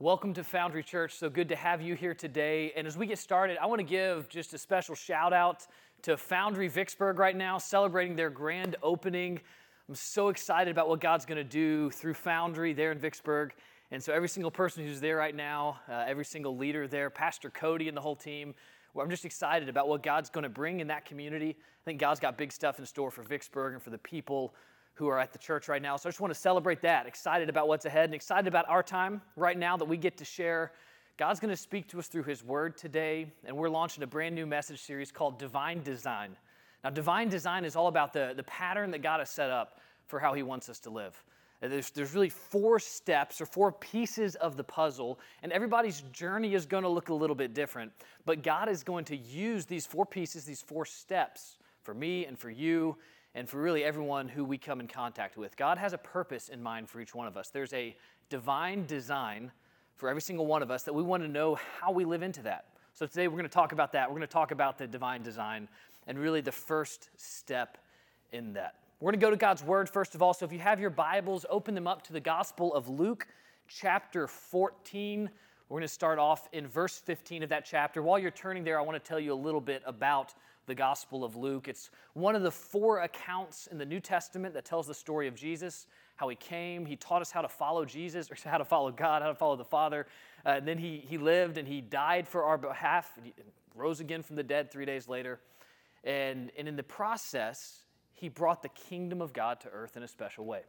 Welcome to Foundry Church. So good to have you here today. And as we get started, I want to give just a special shout out to Foundry Vicksburg right now, celebrating their grand opening. I'm so excited about what God's going to do through Foundry there in Vicksburg. And so, every single person who's there right now, uh, every single leader there, Pastor Cody and the whole team, well, I'm just excited about what God's going to bring in that community. I think God's got big stuff in store for Vicksburg and for the people who are at the church right now. So I just want to celebrate that. Excited about what's ahead and excited about our time right now that we get to share. God's going to speak to us through His Word today, and we're launching a brand new message series called Divine Design. Now, divine design is all about the, the pattern that God has set up for how He wants us to live. There's, there's really four steps or four pieces of the puzzle, and everybody's journey is going to look a little bit different. But God is going to use these four pieces, these four steps for me and for you and for really everyone who we come in contact with. God has a purpose in mind for each one of us. There's a divine design for every single one of us that we want to know how we live into that. So today we're going to talk about that. We're going to talk about the divine design and really the first step in that. We're going to go to God's Word first of all. So if you have your Bibles, open them up to the Gospel of Luke, chapter 14. We're going to start off in verse 15 of that chapter. While you're turning there, I want to tell you a little bit about the Gospel of Luke. It's one of the four accounts in the New Testament that tells the story of Jesus, how he came, he taught us how to follow Jesus, or how to follow God, how to follow the Father. Uh, and then he, he lived and he died for our behalf, and he rose again from the dead three days later. And, and in the process, he brought the kingdom of God to earth in a special way.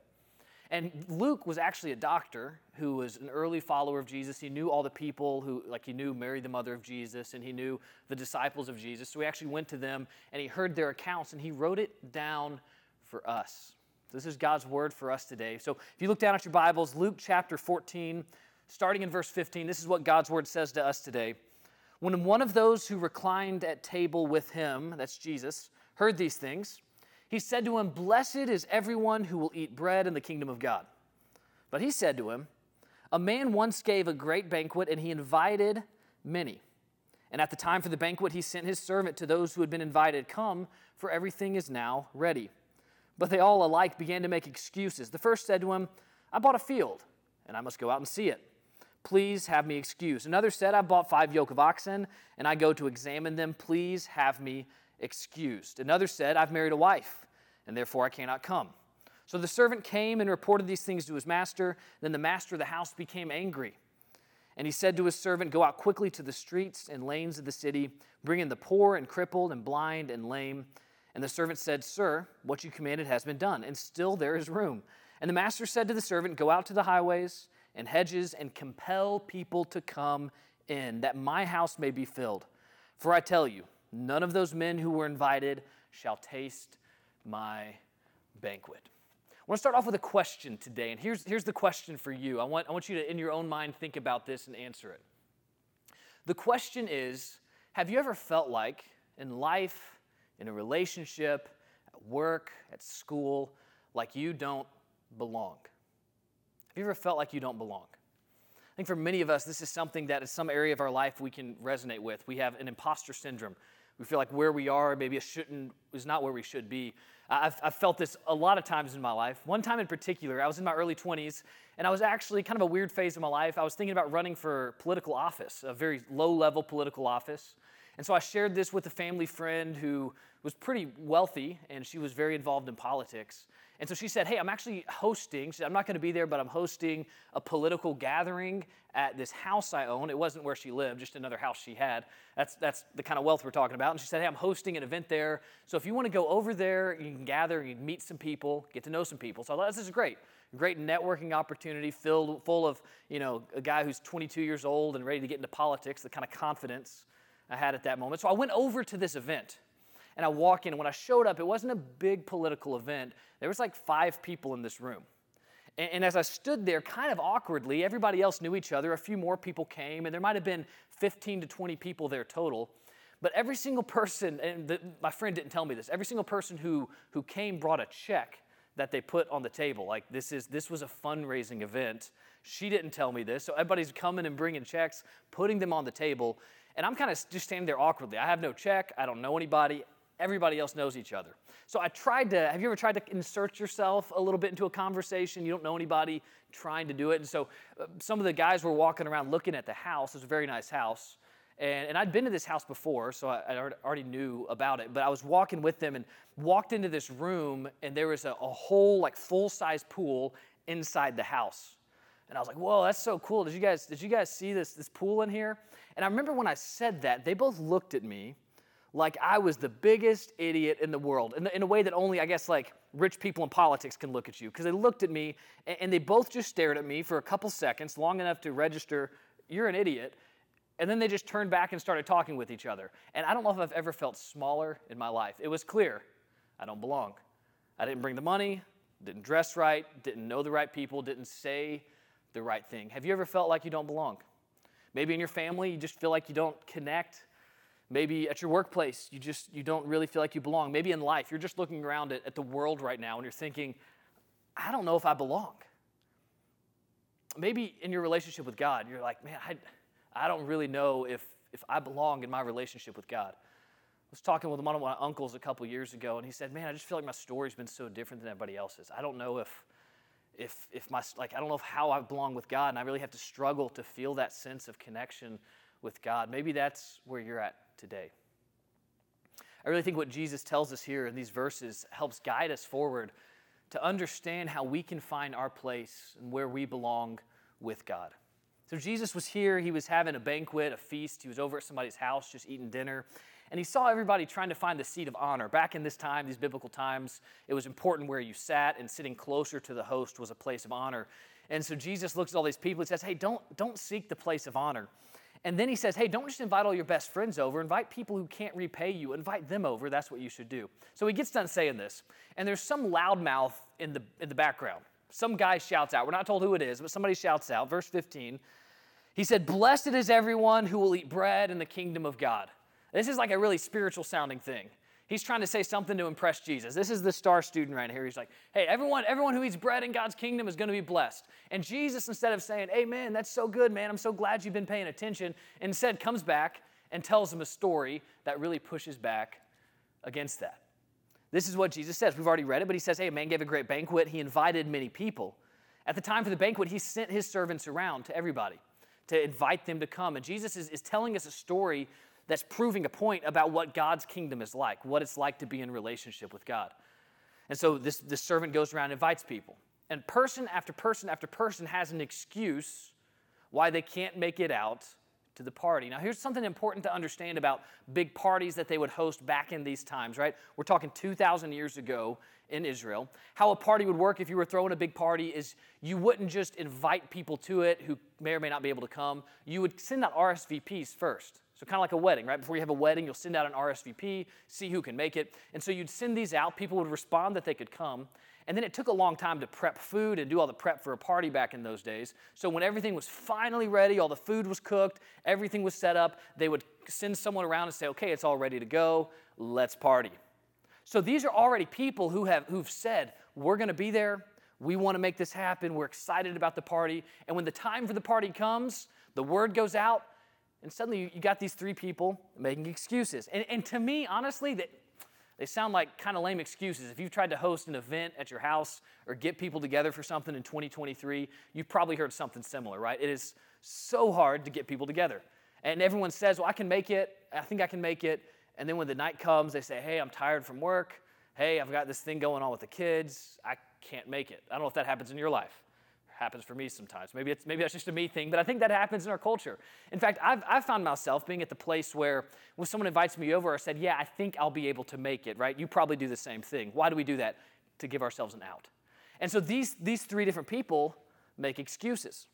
And Luke was actually a doctor who was an early follower of Jesus. He knew all the people who, like, he knew Mary, the mother of Jesus, and he knew the disciples of Jesus. So he actually went to them and he heard their accounts and he wrote it down for us. This is God's word for us today. So if you look down at your Bibles, Luke chapter 14, starting in verse 15, this is what God's word says to us today. When one of those who reclined at table with him, that's Jesus, heard these things, he said to him, Blessed is everyone who will eat bread in the kingdom of God. But he said to him, A man once gave a great banquet, and he invited many. And at the time for the banquet, he sent his servant to those who had been invited, Come, for everything is now ready. But they all alike began to make excuses. The first said to him, I bought a field, and I must go out and see it. Please have me excused. Another said, I bought five yoke of oxen, and I go to examine them. Please have me excused. Another said, I've married a wife, and therefore I cannot come. So the servant came and reported these things to his master. Then the master of the house became angry. And he said to his servant, Go out quickly to the streets and lanes of the city, bring in the poor and crippled and blind and lame. And the servant said, Sir, what you commanded has been done, and still there is room. And the master said to the servant, Go out to the highways and hedges and compel people to come in, that my house may be filled. For I tell you, None of those men who were invited shall taste my banquet. I want to start off with a question today, and here's, here's the question for you. I want, I want you to, in your own mind, think about this and answer it. The question is Have you ever felt like in life, in a relationship, at work, at school, like you don't belong? Have you ever felt like you don't belong? I think for many of us, this is something that in some area of our life we can resonate with. We have an imposter syndrome. We feel like where we are maybe it shouldn't is not where we should be. I've, I've felt this a lot of times in my life. One time in particular, I was in my early 20s, and I was actually kind of a weird phase of my life. I was thinking about running for political office, a very low level political office. And so I shared this with a family friend who was pretty wealthy, and she was very involved in politics. And so she said, Hey, I'm actually hosting. She said, I'm not going to be there, but I'm hosting a political gathering at this house I own. It wasn't where she lived, just another house she had. That's, that's the kind of wealth we're talking about. And she said, Hey, I'm hosting an event there. So if you want to go over there, you can gather, you can meet some people, get to know some people. So I thought, This is great. Great networking opportunity filled full of, you know, a guy who's 22 years old and ready to get into politics, the kind of confidence I had at that moment. So I went over to this event and I walk in. And when I showed up, it wasn't a big political event. There was like five people in this room. And, and as I stood there, kind of awkwardly, everybody else knew each other. A few more people came, and there might have been 15 to 20 people there total. But every single person, and the, my friend didn't tell me this, every single person who, who came brought a check that they put on the table. Like this is this was a fundraising event. She didn't tell me this. So everybody's coming and bringing checks, putting them on the table. And I'm kind of just standing there awkwardly. I have no check. I don't know anybody. Everybody else knows each other. So I tried to, have you ever tried to insert yourself a little bit into a conversation? You don't know anybody trying to do it. And so uh, some of the guys were walking around looking at the house. It's a very nice house. And, and I'd been to this house before, so I, I, already knew about it. But I was walking with them and walked into this room, and there was a, a whole, like, full size pool inside the house. And I was like, whoa, that's so cool. Did you guys, did you guys see this, this pool in here? And I remember when I said that, they both looked at me like I was the biggest idiot in the world, in, the, in a way that only, I guess, like rich people in politics can look at you. Because they looked at me and, and they both just stared at me for a couple seconds, long enough to register, you're an idiot. And then they just turned back and started talking with each other. And I don't know if I've ever felt smaller in my life. It was clear I don't belong. I didn't bring the money, didn't dress right, didn't know the right people, didn't say the right thing. Have you ever felt like you don't belong? Maybe in your family, you just feel like you don't connect. Maybe at your workplace, you just you don't really feel like you belong. Maybe in life, you're just looking around at, at the world right now and you're thinking, I don't know if I belong. Maybe in your relationship with God, you're like, man, I I don't really know if, if I belong in my relationship with God. I was talking with one of my uncles a couple years ago, and he said, Man, I just feel like my story's been so different than everybody else's. I don't know if, if, if my, like, I don't know if how I belong with God, and I really have to struggle to feel that sense of connection with God. Maybe that's where you're at today. I really think what Jesus tells us here in these verses helps guide us forward to understand how we can find our place and where we belong with God. So Jesus was here, he was having a banquet, a feast. He was over at somebody's house just eating dinner. And he saw everybody trying to find the seat of honor. Back in this time, these biblical times, it was important where you sat, and sitting closer to the host was a place of honor. And so Jesus looks at all these people and says, Hey, don't, don't seek the place of honor. And then he says, Hey, don't just invite all your best friends over. Invite people who can't repay you. Invite them over. That's what you should do. So he gets done saying this. And there's some loudmouth in the, in the background. Some guy shouts out. We're not told who it is, but somebody shouts out. Verse 15 he said, Blessed is everyone who will eat bread in the kingdom of God. This is like a really spiritual sounding thing. He's trying to say something to impress Jesus. This is the star student right here. He's like, hey, everyone, everyone who eats bread in God's kingdom is going to be blessed. And Jesus, instead of saying, Amen, that's so good, man, I'm so glad you've been paying attention, instead comes back and tells him a story that really pushes back against that. This is what Jesus says. We've already read it, but he says, Hey, a man gave a great banquet. He invited many people. At the time for the banquet, he sent his servants around to everybody to invite them to come. And Jesus is, is telling us a story that's proving a point about what God's kingdom is like, what it's like to be in relationship with God. And so this, this servant goes around and invites people. And person after person after person has an excuse why they can't make it out to the party. Now, here's something important to understand about big parties that they would host back in these times, right? We're talking 2,000 years ago in Israel. How a party would work if you were throwing a big party is you wouldn't just invite people to it who may or may not be able to come. You would send out RSVPs first. So, kind of like a wedding, right? Before you have a wedding, you'll send out an RSVP, see who can make it. And so you'd send these out, people would respond that they could come. And then it took a long time to prep food and do all the prep for a party back in those days. So when everything was finally ready, all the food was cooked, everything was set up, they would send someone around and say, okay, it's all ready to go, let's party. So these are already people who have who've said, we're to be there. We want to make this happen. We're excited about the party. And when the time for the party comes, the word goes out, and suddenly you got these three people making excuses. And, and to me, honestly, that they sound like kind of lame excuses. If you've tried to host an event at your house or get people together for something in 2023, you've probably heard something similar, right? It is so hard to get people together. And everyone says, Well, I can make it. I think I can make it. And then when the night comes, they say, hey, I'm tired from work. Hey, I've got this thing going on with the kids. I can't make it. I don't know if that happens in your life. Happens for me sometimes. Maybe, it's, maybe that's just a me thing, but I think that happens in our culture. In fact, I've, I've found myself being at the place where when someone invites me over, I said, yeah, I think I'll be able to make it, right? You probably do the same thing. Why do we do that? To give ourselves an out. And so these, these three different people make excuses.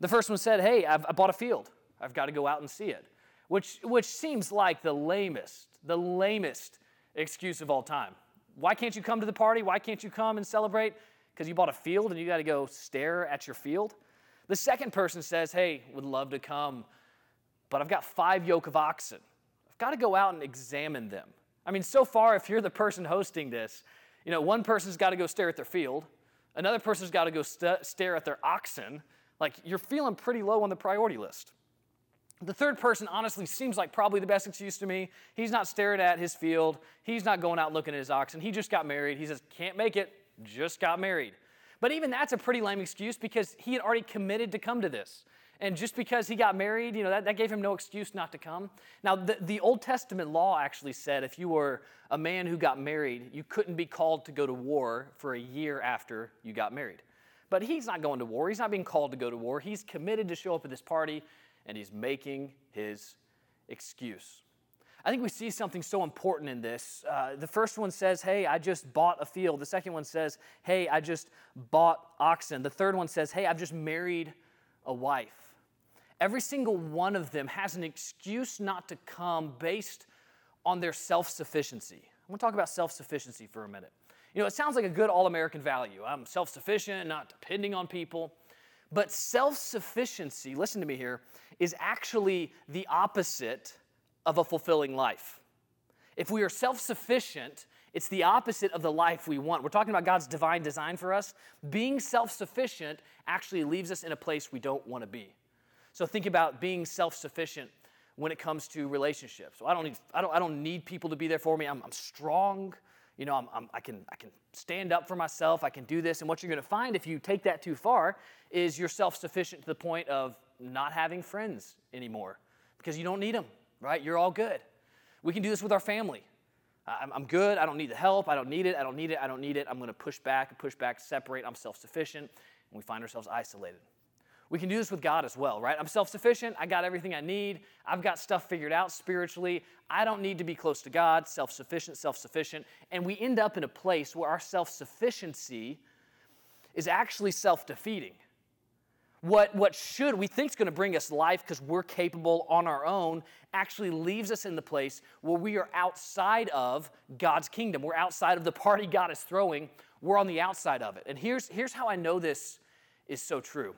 The first one said, hey, I've, I bought a field. I've got to go out and see it which, which seems like the lamest, the lamest excuse of all time. Why can't you come to the party? Why can't you come and celebrate? Because you bought a field and you got to go stare at your field? The second person says, Hey, would love to come, but I've got five yoke of oxen. I've got to go out and examine them. I mean, so far, if you're the person hosting this, you know, one person's got to go stare at their field, another person's got to go st- stare at their oxen. Like, you're feeling pretty low on the priority list. The third person honestly seems like probably the best excuse to me. He's not staring at his field. He's not going out looking at his oxen. He just got married. He says, can't make it, just got married. But even that's a pretty lame excuse because he had already committed to come to this. And just because he got married, you know, that, that gave him no excuse not to come. Now, the, the Old Testament law actually said if you were a man who got married, you couldn't be called to go to war for a year after you got married. But he's not going to war. He's not being called to go to war. He's committed to show up at this party and he's making his excuse. I think we see something so important in this. Uh, the first one says, Hey, I just bought a field. The second one says, Hey, I just bought oxen. The third one says, Hey, I've just married a wife. Every single one of them has an excuse not to come based on their self sufficiency. I want to talk about self sufficiency for a minute. You know, it sounds like a good all American value. I'm self sufficient, not depending on people. But self sufficiency, listen to me here, is actually the opposite of a fulfilling life. If we are self sufficient, it's the opposite of the life we want. We're talking about God's divine design for us. Being self sufficient actually leaves us in a place we don't want to be. So think about being self sufficient when it comes to relationships. So I don't need, I don't, I don't need people to be there for me. I'm, I'm strong. You know, I'm, I'm, I, can, I can stand up for myself. I can do this. And what you're going to find if you take that too far is you're self sufficient to the point of not having friends anymore because you don't need them, right? You're all good. We can do this with our family. I'm, good. I don't need the help. I don't need it. I don't need it. I don't need it. I'm going to push back, push back, separate. I'm self sufficient. And we find ourselves isolated. We can do this with God as well, right? I'm self sufficient. I got everything I need. I've got stuff figured out spiritually. I don't need to be close to God, self sufficient, self sufficient. And we end up in a place where our self sufficiency is actually self defeating. What, what should we think is going to bring us life because we're capable on our own actually leaves us in the place where we are outside of God's kingdom. We're outside of the party God is throwing. We're on the outside of it. And here's, here's how I know this is so true.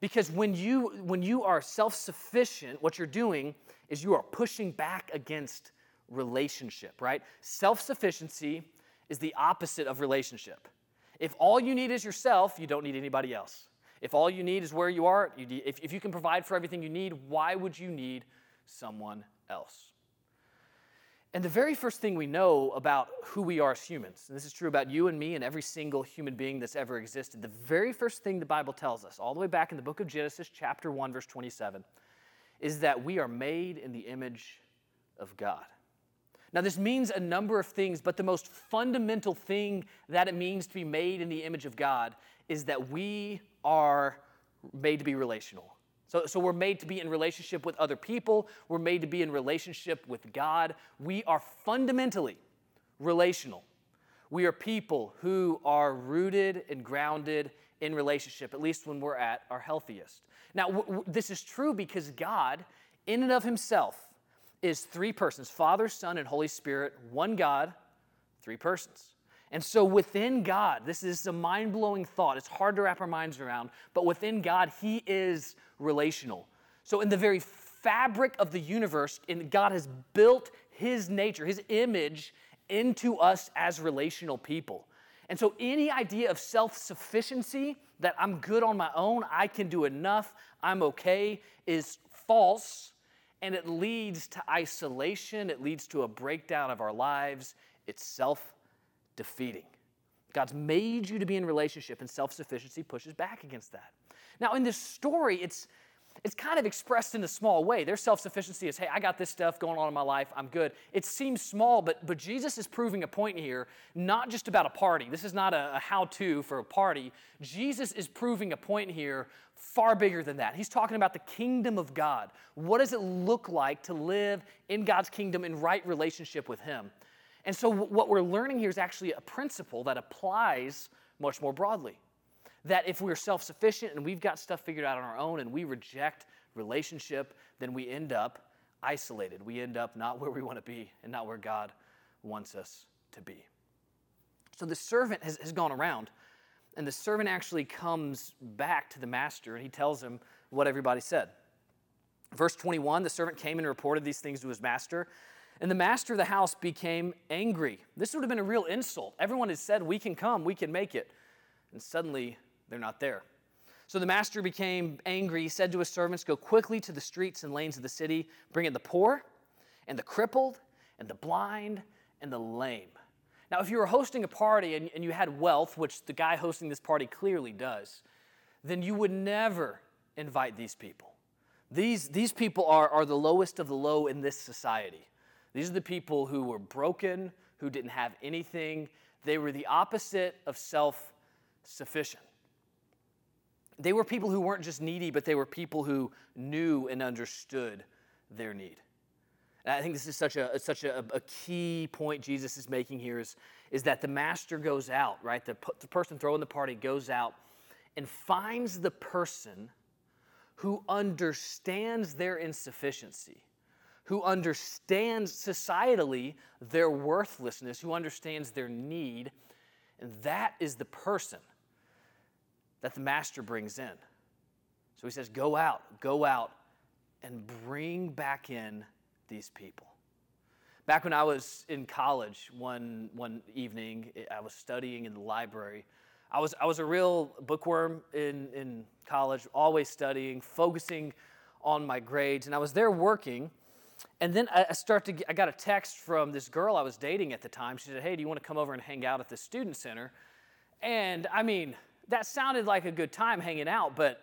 Because when you, when you are self sufficient, what you're doing is you are pushing back against relationship, right? Self sufficiency is the opposite of relationship. If all you need is yourself, you don't need anybody else. If all you need is where you are, you if, if you can provide for everything you need, why would you need someone else? And the very first thing we know about who we are as humans, and this is true about you and me and every single human being that's ever existed, the very first thing the Bible tells us, all the way back in the book of Genesis, chapter 1, verse 27, is that we are made in the image of God. Now, this means a number of things, but the most fundamental thing that it means to be made in the image of God is that we are made to be relational. So, so we're made to be in relationship with other people, we're made to be in relationship with God. We are fundamentally relational. We are people who are rooted and grounded in relationship, at least when we're at our healthiest. Now, w- w- this is true because God, in and of Himself, is three persons Father, Son, and Holy Spirit, one God, three persons. And so within God, this is a mind blowing thought. It's hard to wrap our minds around, but within God, He is relational. So in the very fabric of the universe, God has built His nature, His image into us as relational people. And so any idea of self sufficiency, that I'm good on my own, I can do enough, I'm okay, is false. And it leads to isolation, it leads to a breakdown of our lives. It's self defeating. God's made you to be in relationship, and self sufficiency pushes back against that. Now, in this story, it's, it's kind of expressed in a small way. Their self sufficiency is, hey, I got this stuff going on in my life, I'm good. It seems small, but, but Jesus is proving a point here, not just about a party. This is not a, a how to for a party. Jesus is proving a point here far bigger than that. He's talking about the kingdom of God. What does it look like to live in God's kingdom in right relationship with Him? And so, what we're learning here is actually a principle that applies much more broadly. That if we're self sufficient and we've got stuff figured out on our own and we reject relationship, then we end up isolated. We end up not where we want to be and not where God wants us to be. So the servant has, has gone around, and the servant actually comes back to the master and he tells him what everybody said. Verse 21 the servant came and reported these things to his master. And the master of the house became angry. This would have been a real insult. Everyone had said, We can come, we can make it. And suddenly, they're not there. So the master became angry. He said to his servants, Go quickly to the streets and lanes of the city, bring in the poor and the crippled and the blind and the lame. Now, if you were hosting a party and, and you had wealth, which the guy hosting this party clearly does, then you would never invite these people. These, these people are, are the lowest of the low in this society. These are the people who were broken, who didn't have anything. They were the opposite of self sufficient. They were people who weren't just needy, but they were people who knew and understood their need. And I think this is such a such a, a, key point Jesus is making here is, is that the master goes out, right? The, the person throwing the party goes out and finds the person who understands their insufficiency, who understands societally their worthlessness, who understands their need, and that is the person that the master brings in. So he says, Go out, go out, and bring back in these people. Back when I was in college, one, one evening, I was studying in the library. I was, I was a real bookworm in, in college, always studying, focusing on my grades. And I was there working. And then I start to get, I got a text from this girl I was dating at the time. She said, Hey, do you want to come over and hang out at the student center? And I mean, that sounded like a good time hanging out, but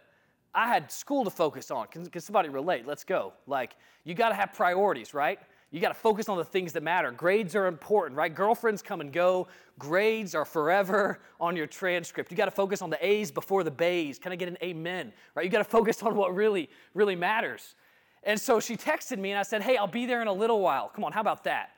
I had school to focus on. Can, can somebody relate? Let's go. Like, you got to have priorities, right? You got to focus on the things that matter. Grades are important, right? Girlfriends come and go. Grades are forever on your transcript. You got to focus on the A's before the B's. Can I get an amen? Right? You got to focus on what really, really matters. And so she texted me and I said, Hey, I'll be there in a little while. Come on, how about that?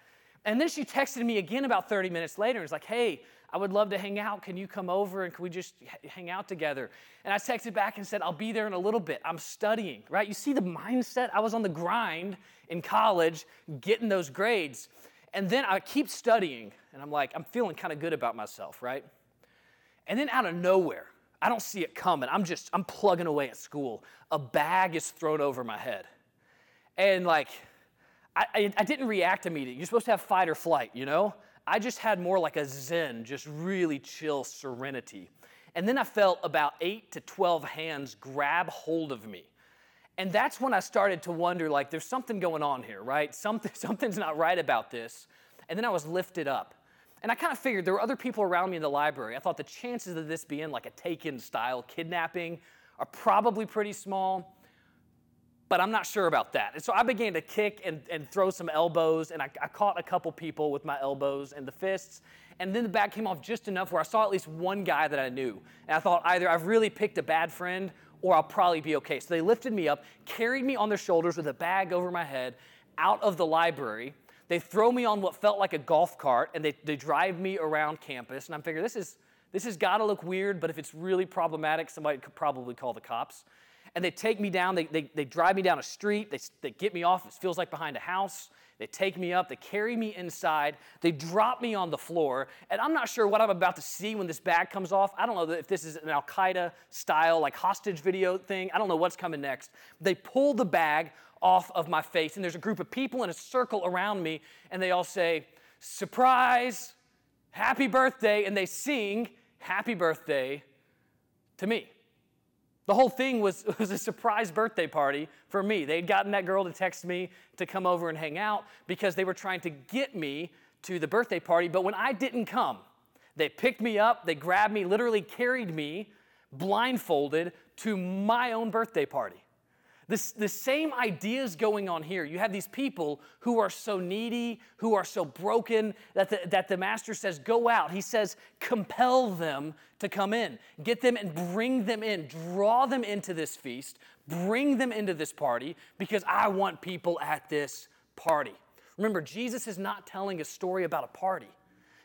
And then she texted me again about 30 minutes later and was like, Hey, I would love to hang out. Can you come over and can we just hang out together? And I texted back and said, I'll be there in a little bit. I'm studying, right? You see the mindset? I was on the grind in college getting those grades. And then I keep studying and I'm like, I'm feeling kind of good about myself, right? And then out of nowhere, I don't see it coming. I'm just, I'm plugging away at school. A bag is thrown over my head. And like, I, I, I didn't react immediately. You're supposed to have fight or flight, you know? I just had more like a zen, just really chill serenity. And then I felt about eight to 12 hands grab hold of me. And that's when I started to wonder like, there's something going on here, right? Something, something's not right about this. And then I was lifted up. And I kind of figured there were other people around me in the library. I thought the chances of this being like a taken style kidnapping are probably pretty small but I'm not sure about that. And so I began to kick and, and throw some elbows, and I, I, caught a couple people with my elbows and the fists. And then the bag came off just enough where I saw at least one guy that I knew. And I thought either I've really picked a bad friend or I'll probably be okay. So they lifted me up, carried me on their shoulders with a bag over my head out of the library. They throw me on what felt like a golf cart and they, they drive me around campus. And I'm figuring this is this has got to look weird, but if it's really problematic, somebody could probably call the cops and they take me down. They, they, they drive me down a street. They, they get me off. It feels like behind a house. They take me up. They carry me inside. They drop me on the floor. And I'm not sure what I'm about to see when this bag comes off. I don't know if this is an Al Qaeda style, like hostage video thing. I don't know what's coming next. They pull the bag off of my face, and there's a group of people in a circle around me, and they all say, Surprise, happy birthday. And they sing, Happy birthday to me. The whole thing was, was a surprise birthday party for me. They had gotten that girl to text me to come over and hang out because they were trying to get me to the birthday party. But when I didn't come, they picked me up, they grabbed me, literally carried me blindfolded to my own birthday party. This, the same ideas going on here. You have these people who are so needy, who are so broken, that the, that the master says, Go out. He says, Compel them to come in. Get them and bring them in. Draw them into this feast. Bring them into this party because I want people at this party. Remember, Jesus is not telling a story about a party.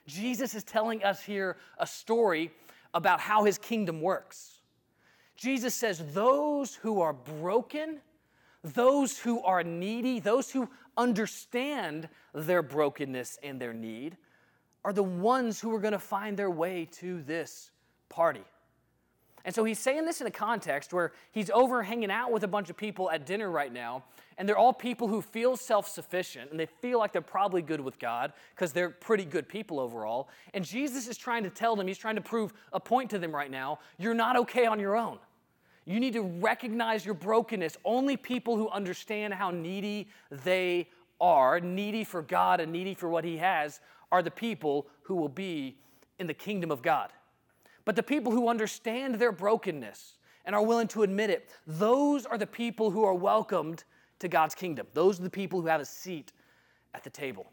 Jesus is telling us here a story about how his kingdom works. Jesus says, Those who are broken, those who are needy, those who understand their brokenness and their need, are the ones who are going to find their way to this party. And so he's saying this in a context where he's over hanging out with a bunch of people at dinner right now, and they're all people who feel self sufficient and they feel like they're probably good with God because they're pretty good people overall. And Jesus is trying to tell them, he's trying to prove a point to them right now you're not okay on your own. You need to recognize your brokenness. Only people who understand how needy they are, needy for God and needy for what He has, are the people who will be in the kingdom of God. But the people who understand their brokenness and are willing to admit it, those are the people who are welcomed to God's kingdom. Those are the people who have a seat at the table.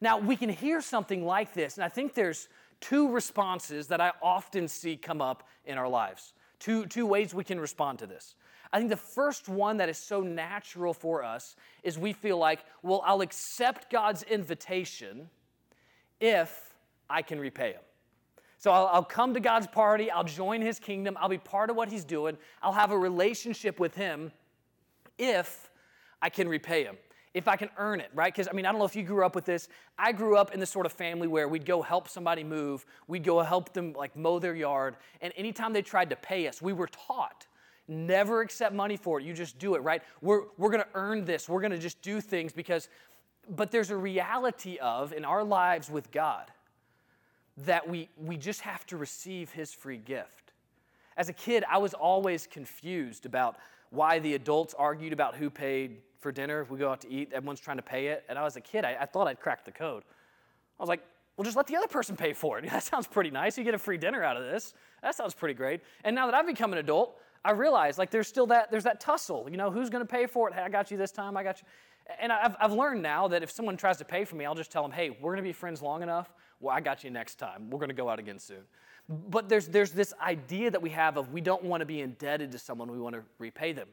Now, we can hear something like this, and I think there's two responses that I often see come up in our lives. Two, two ways we can respond to this. I think the first one that is so natural for us is we feel like, well, I'll accept God's invitation if I can repay Him. So I'll, I'll, come to God's party, I'll join His kingdom, I'll be part of what He's doing, I'll have a relationship with Him if I can repay Him if I can earn it, right? Because I mean, I don't know if you grew up with this. I grew up in this sort of family where we'd go help somebody move, we'd go help them like mow their yard, and anytime they tried to pay us, we were taught never accept money for it. You just do it, right? We're, we're gonna earn this, we're gonna just do things because, but there's a reality of in our lives with God that we, we just have to receive His free gift. As a kid, I was always confused about why the adults argued about who paid for dinner. If we go out to eat, everyone's trying to pay it. And I was a kid, I, I thought I'd cracked the code. I was like, well, just let the other person pay for it. That sounds pretty nice. You get a free dinner out of this. That sounds pretty great. And now that I've become an adult, I realize like there's still that there's that tussle. You know, who's going to pay for it? Hey, I got you this time. I got you. And I've, I've learned now that if someone tries to pay for me, I'll just tell them, hey, we're going to be friends long enough. Well, I got you next time. We're going to go out again soon. But there's, there's this idea that we have of we don't want to be indebted to someone, we want to repay them.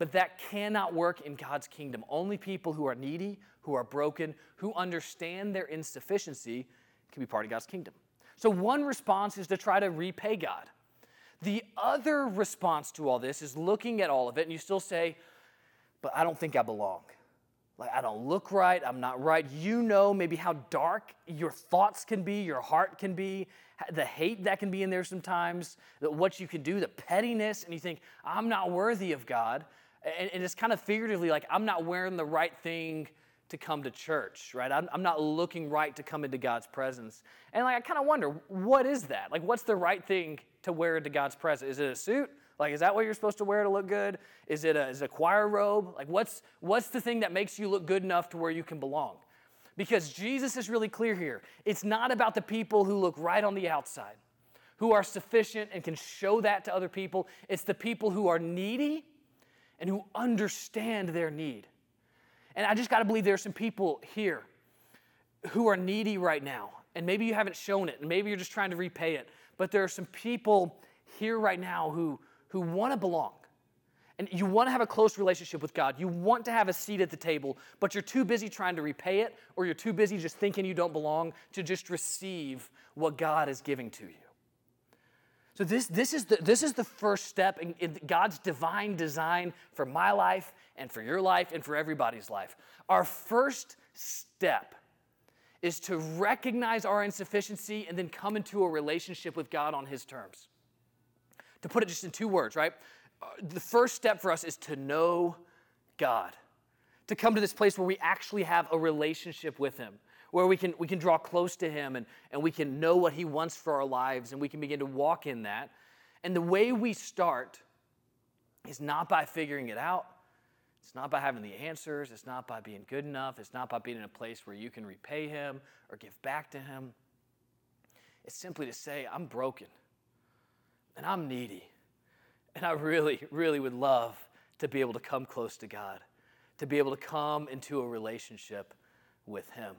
But that cannot work in God's kingdom. Only people who are needy, who are broken, who understand their insufficiency can be part of God's kingdom. So, one response is to try to repay God. The other response to all this is looking at all of it, and you still say, But I don't think I belong. Like, I don't look right, I'm not right. You know maybe how dark your thoughts can be, your heart can be, the hate that can be in there sometimes, what you can do, the pettiness, and you think, I'm not worthy of God. And, and it's kind of figuratively like, I'm not wearing the right thing to come to church, right? I'm, I'm not looking right to come into God's presence. And like, I kind of wonder, what is that? Like, what's the right thing to wear into God's presence? Is it a suit? Like, is that what you're supposed to wear to look good? Is it a, is it a choir robe? Like, what's, what's the thing that makes you look good enough to where you can belong? Because Jesus is really clear here. It's not about the people who look right on the outside, who are sufficient and can show that to other people. It's the people who are needy and who understand their need. And I just got to believe there are some people here who are needy right now. And maybe you haven't shown it, and maybe you're just trying to repay it. But there are some people here right now who, who want to belong. And you want to have a close relationship with God. You want to have a seat at the table, but you're too busy trying to repay it, or you're too busy just thinking you don't belong to just receive what God is giving to you. So, this, this, is, the, this is the first step in, in God's divine design for my life and for your life and for everybody's life. Our first step is to recognize our insufficiency and then come into a relationship with God on His terms. To put it just in two words, right? Uh, the first step for us is to know God, to come to this place where we actually have a relationship with Him where we can, we can draw close to Him and, and we can know what He wants for our lives and we can begin to walk in that. And the way we start is not by figuring it out, it's not by having the answers, it's not by being good enough, it's not by being in a place where you can repay Him or give back to Him. It's simply to say, I'm broken and I'm needy. And I really, really would love to be able to come close to God, to be able to come into a relationship with Him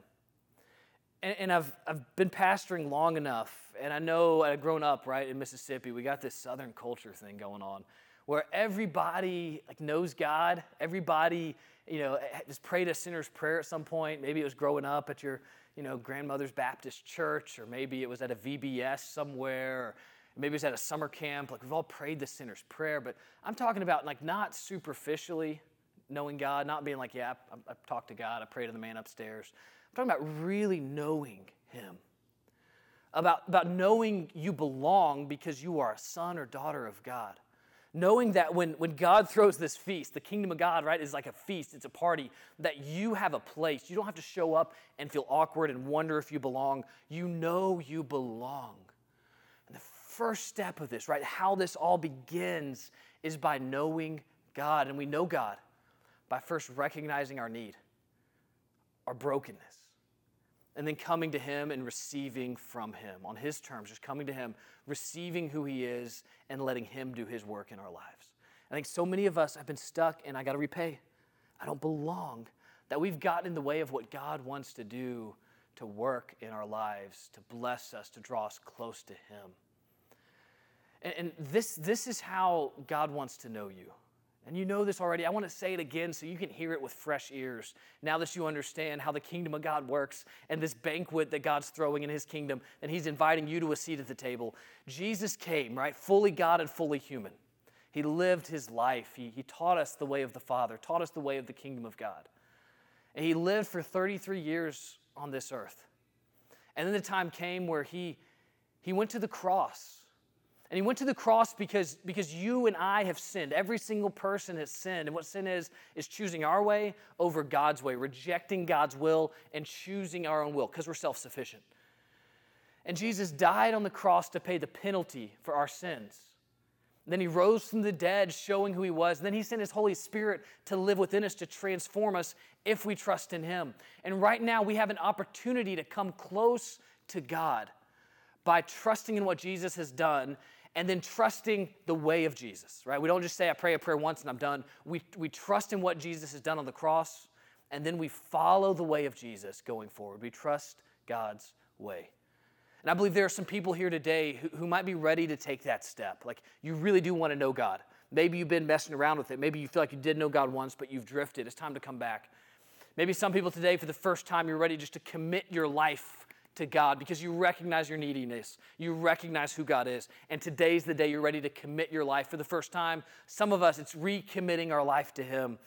and, and, I've, I've been pastoring long enough, and I know uh, I've grown up right in Mississippi. We got this Southern culture thing going on, where everybody like knows God. Everybody, you know, eh, has prayed a sinner's prayer at some point. Maybe it was growing up at your, you know, grandmother's Baptist church, or maybe it was at a VBS somewhere, or maybe it was at a summer camp. Like we've all prayed the sinner's prayer, but I'm talking about like not superficially knowing God, not being like, yeah, I, I talked to God, I prayed to the man upstairs. I'm talking about really knowing Him, about, about knowing you belong because you are a son or daughter of God. Knowing that when, when God throws this feast, the kingdom of God, right, is like a feast, it's a party, that you have a place. You don't have to show up and feel awkward and wonder if you belong. You know you belong. And the first step of this, right, how this all begins is by knowing God. And we know God by first recognizing our need, our brokenness, and then coming to Him and receiving from Him on His terms, just coming to Him, receiving who He is, and letting Him do His work in our lives. I think so many of us have been stuck and I got to repay. I don't belong. That we've gotten in the way of what God wants to do to work in our lives, to bless us, to draw us close to Him. And, and this, this is how God wants to know you. And you know this already. I want to say it again so you can hear it with fresh ears. Now that you understand how the kingdom of God works and this banquet that God's throwing in his kingdom, and he's inviting you to a seat at the table. Jesus came, right? Fully God and fully human. He lived his life. He, he taught us the way of the Father, taught us the way of the kingdom of God. And he lived for 33 years on this earth. And then the time came where he, he went to the cross. And he went to the cross because, because you and I have sinned. Every single person has sinned. And what sin is, is choosing our way over God's way, rejecting God's will and choosing our own will because we're self sufficient. And Jesus died on the cross to pay the penalty for our sins. Then he rose from the dead, showing who he was. Then he sent his Holy Spirit to live within us, to transform us if we trust in him. And right now, we have an opportunity to come close to God by trusting in what Jesus has done and then trusting the way of Jesus, right? We don't just say, I pray a prayer once and I'm done. We, we trust in what Jesus has done on the cross, and then we follow the way of Jesus going forward. We trust God's way. And I believe there are some people here today who, who might be ready to take that step. Like, you really do want to know God. Maybe you've been messing around with it. Maybe you feel like you did know God once, but you've drifted. It's time to come back. Maybe some people today, for the first time, you're ready just to commit your life to God because you recognize your neediness. You recognize who God is. And today's the day you're ready to commit your life for the first time. Some of us, it's recommitting our life to Him.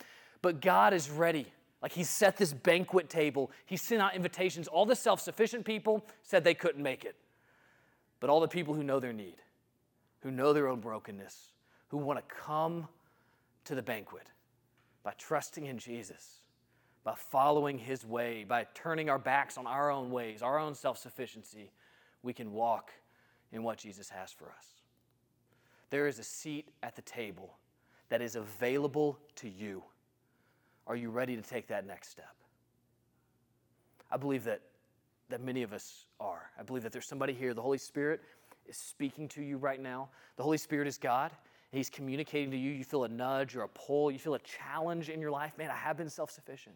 But God is ready. Like he set this banquet table, he sent out invitations. All the self sufficient people said they couldn't make it. But all the people who know their need, who know their own brokenness, who want to come to the banquet by trusting in Jesus, by following his way, by turning our backs on our own ways, our own self sufficiency, we can walk in what Jesus has for us. There is a seat at the table that is available to you. Are you ready to take that next step? I believe that, that many of us are. I believe that there's somebody here, the Holy Spirit is speaking to you right now. The Holy Spirit is God. He's communicating to you. You feel a nudge or a pull. You feel a challenge in your life. Man, I have been self sufficient.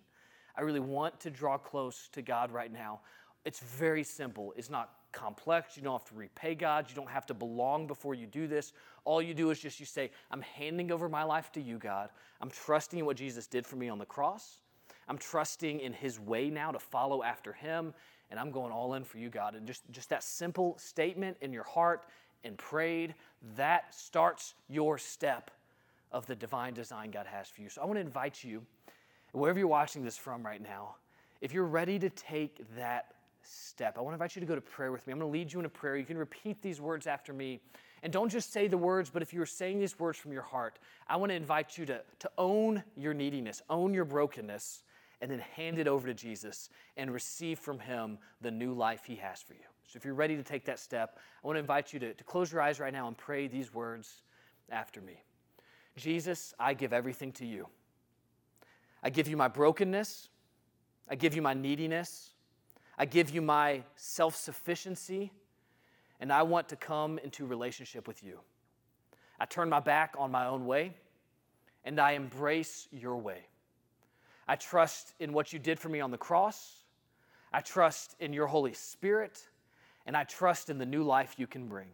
I really want to draw close to God right now. It's very simple. It's not complex. You don't have to repay God. You don't have to belong before you do this. All you do is just you say, I'm handing over my life to you, God. I'm trusting in what Jesus did for me on the cross. I'm trusting in his way now to follow after him. And I'm going all in for you, God. And just, just that simple statement in your heart and prayed, that starts your step of the divine design God has for you. So I want to invite you, wherever you're watching this from right now, if you're ready to take that step. I want to invite you to go to prayer with me. I'm going to lead you in a prayer. You can repeat these words after me. And don't just say the words, but if you're saying these words from your heart, I want to invite you to, to own your neediness, own your brokenness, and then hand it over to Jesus and receive from Him the new life He has for you. So if you're ready to take that step, I want to invite you to, to close your eyes right now and pray these words after me. Jesus, I give everything to you. I give you my brokenness. I give you my neediness. I give you my self sufficiency, and I want to come into relationship with you. I turn my back on my own way, and I embrace your way. I trust in what you did for me on the cross. I trust in your Holy Spirit, and I trust in the new life you can bring.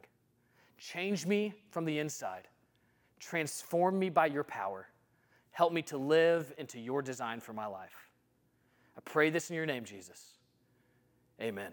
Change me from the inside. Transform me by your power. Help me to live into your design for my life. I pray this in your name, Jesus. Amen.